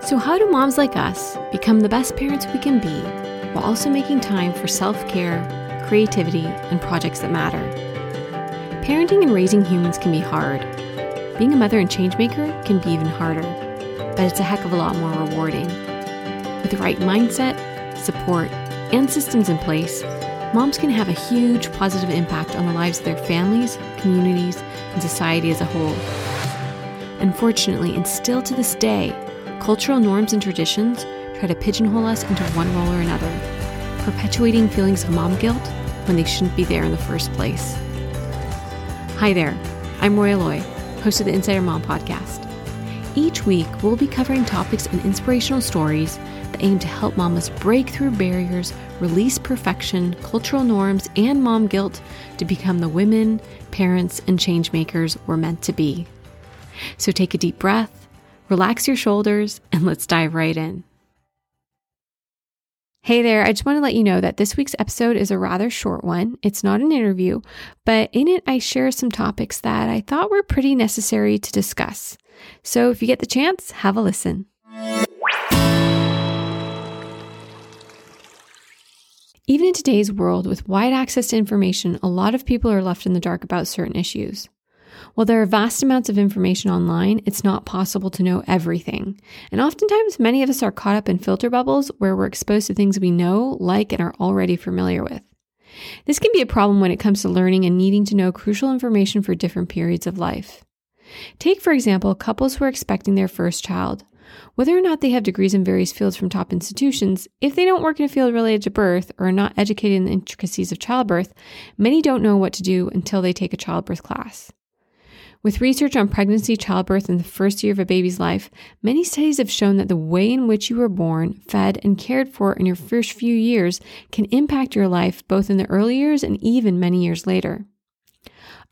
So, how do moms like us become the best parents we can be while also making time for self care, creativity, and projects that matter? Parenting and raising humans can be hard. Being a mother and changemaker can be even harder, but it's a heck of a lot more rewarding. With the right mindset, support, and systems in place, moms can have a huge positive impact on the lives of their families, communities, and society as a whole. Unfortunately, and still to this day, cultural norms and traditions try to pigeonhole us into one role or another, perpetuating feelings of mom guilt when they shouldn't be there in the first place. Hi there, I'm Roy Loy, host of the Insider Mom podcast. Each week, we'll be covering topics and inspirational stories that aim to help mamas break through barriers, release perfection, cultural norms, and mom guilt to become the women, parents, and changemakers we're meant to be. So take a deep breath, relax your shoulders, and let's dive right in. Hey there, I just want to let you know that this week's episode is a rather short one. It's not an interview, but in it, I share some topics that I thought were pretty necessary to discuss. So if you get the chance, have a listen. Even in today's world, with wide access to information, a lot of people are left in the dark about certain issues. While there are vast amounts of information online, it's not possible to know everything. And oftentimes, many of us are caught up in filter bubbles where we're exposed to things we know, like, and are already familiar with. This can be a problem when it comes to learning and needing to know crucial information for different periods of life. Take, for example, couples who are expecting their first child. Whether or not they have degrees in various fields from top institutions, if they don't work in a field related to birth or are not educated in the intricacies of childbirth, many don't know what to do until they take a childbirth class. With research on pregnancy, childbirth, and the first year of a baby's life, many studies have shown that the way in which you were born, fed, and cared for in your first few years can impact your life both in the early years and even many years later.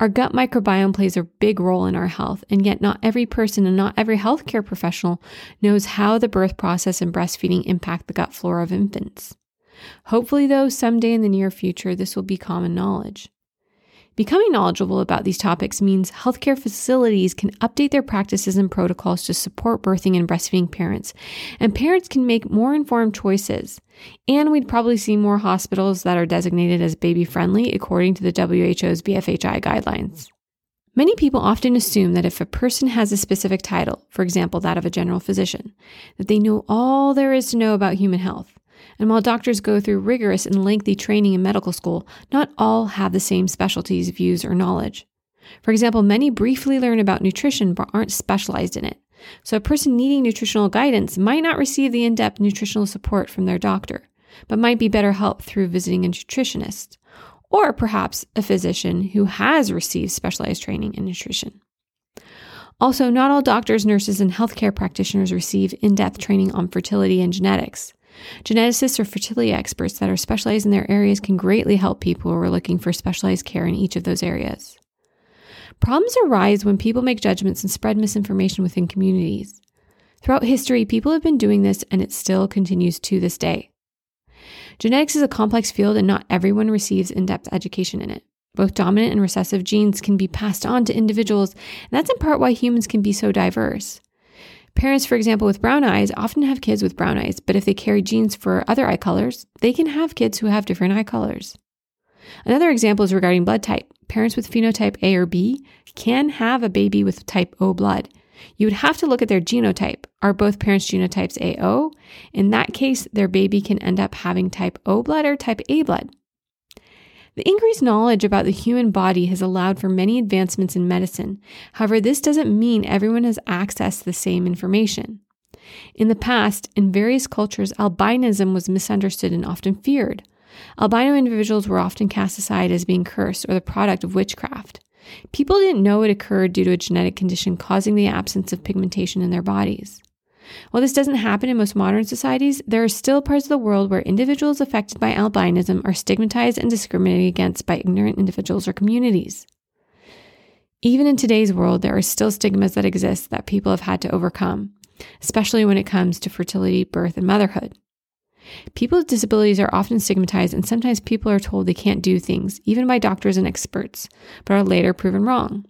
Our gut microbiome plays a big role in our health, and yet not every person and not every healthcare professional knows how the birth process and breastfeeding impact the gut flora of infants. Hopefully, though, someday in the near future, this will be common knowledge. Becoming knowledgeable about these topics means healthcare facilities can update their practices and protocols to support birthing and breastfeeding parents, and parents can make more informed choices. And we'd probably see more hospitals that are designated as baby friendly according to the WHO's BFHI guidelines. Many people often assume that if a person has a specific title, for example, that of a general physician, that they know all there is to know about human health. And while doctors go through rigorous and lengthy training in medical school, not all have the same specialties, views, or knowledge. For example, many briefly learn about nutrition but aren't specialized in it. So a person needing nutritional guidance might not receive the in-depth nutritional support from their doctor, but might be better helped through visiting a nutritionist, or perhaps a physician who has received specialized training in nutrition. Also, not all doctors, nurses, and healthcare practitioners receive in depth training on fertility and genetics. Geneticists or fertility experts that are specialized in their areas can greatly help people who are looking for specialized care in each of those areas. Problems arise when people make judgments and spread misinformation within communities. Throughout history, people have been doing this and it still continues to this day. Genetics is a complex field and not everyone receives in depth education in it. Both dominant and recessive genes can be passed on to individuals, and that's in part why humans can be so diverse. Parents, for example, with brown eyes often have kids with brown eyes, but if they carry genes for other eye colors, they can have kids who have different eye colors. Another example is regarding blood type. Parents with phenotype A or B can have a baby with type O blood. You would have to look at their genotype. Are both parents' genotypes AO? In that case, their baby can end up having type O blood or type A blood. The increased knowledge about the human body has allowed for many advancements in medicine. However, this doesn't mean everyone has access to the same information. In the past, in various cultures, albinism was misunderstood and often feared. Albino individuals were often cast aside as being cursed or the product of witchcraft. People didn't know it occurred due to a genetic condition causing the absence of pigmentation in their bodies. While this doesn't happen in most modern societies, there are still parts of the world where individuals affected by albinism are stigmatized and discriminated against by ignorant individuals or communities. Even in today's world, there are still stigmas that exist that people have had to overcome, especially when it comes to fertility, birth, and motherhood. People with disabilities are often stigmatized, and sometimes people are told they can't do things, even by doctors and experts, but are later proven wrong.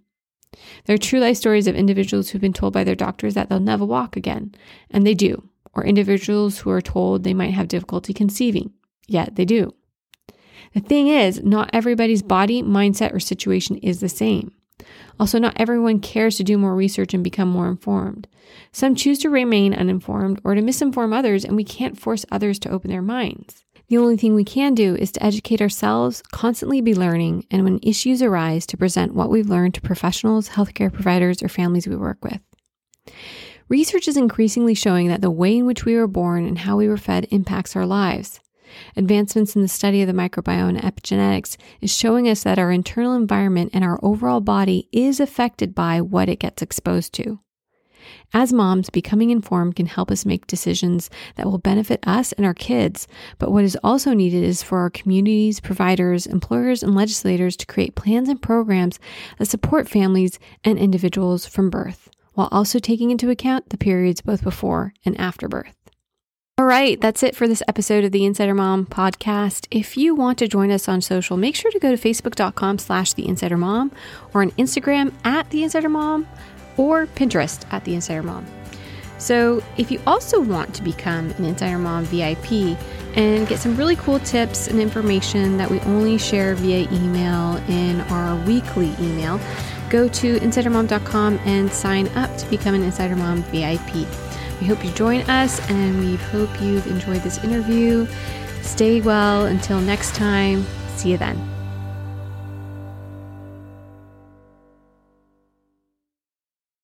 There are true life stories of individuals who've been told by their doctors that they'll never walk again, and they do, or individuals who are told they might have difficulty conceiving, yet they do. The thing is, not everybody's body, mindset, or situation is the same. Also, not everyone cares to do more research and become more informed. Some choose to remain uninformed or to misinform others, and we can't force others to open their minds. The only thing we can do is to educate ourselves, constantly be learning, and when issues arise, to present what we've learned to professionals, healthcare providers, or families we work with. Research is increasingly showing that the way in which we were born and how we were fed impacts our lives. Advancements in the study of the microbiome and epigenetics is showing us that our internal environment and our overall body is affected by what it gets exposed to. As moms, becoming informed can help us make decisions that will benefit us and our kids. But what is also needed is for our communities, providers, employers, and legislators to create plans and programs that support families and individuals from birth, while also taking into account the periods both before and after birth. All right, that's it for this episode of the Insider Mom podcast. If you want to join us on social, make sure to go to facebook.com slash the Insider Mom or on Instagram at the Insider Mom or Pinterest at The Insider Mom. So, if you also want to become an Insider Mom VIP and get some really cool tips and information that we only share via email in our weekly email, go to insidermom.com and sign up to become an Insider Mom VIP. We hope you join us and we hope you've enjoyed this interview. Stay well until next time. See you then.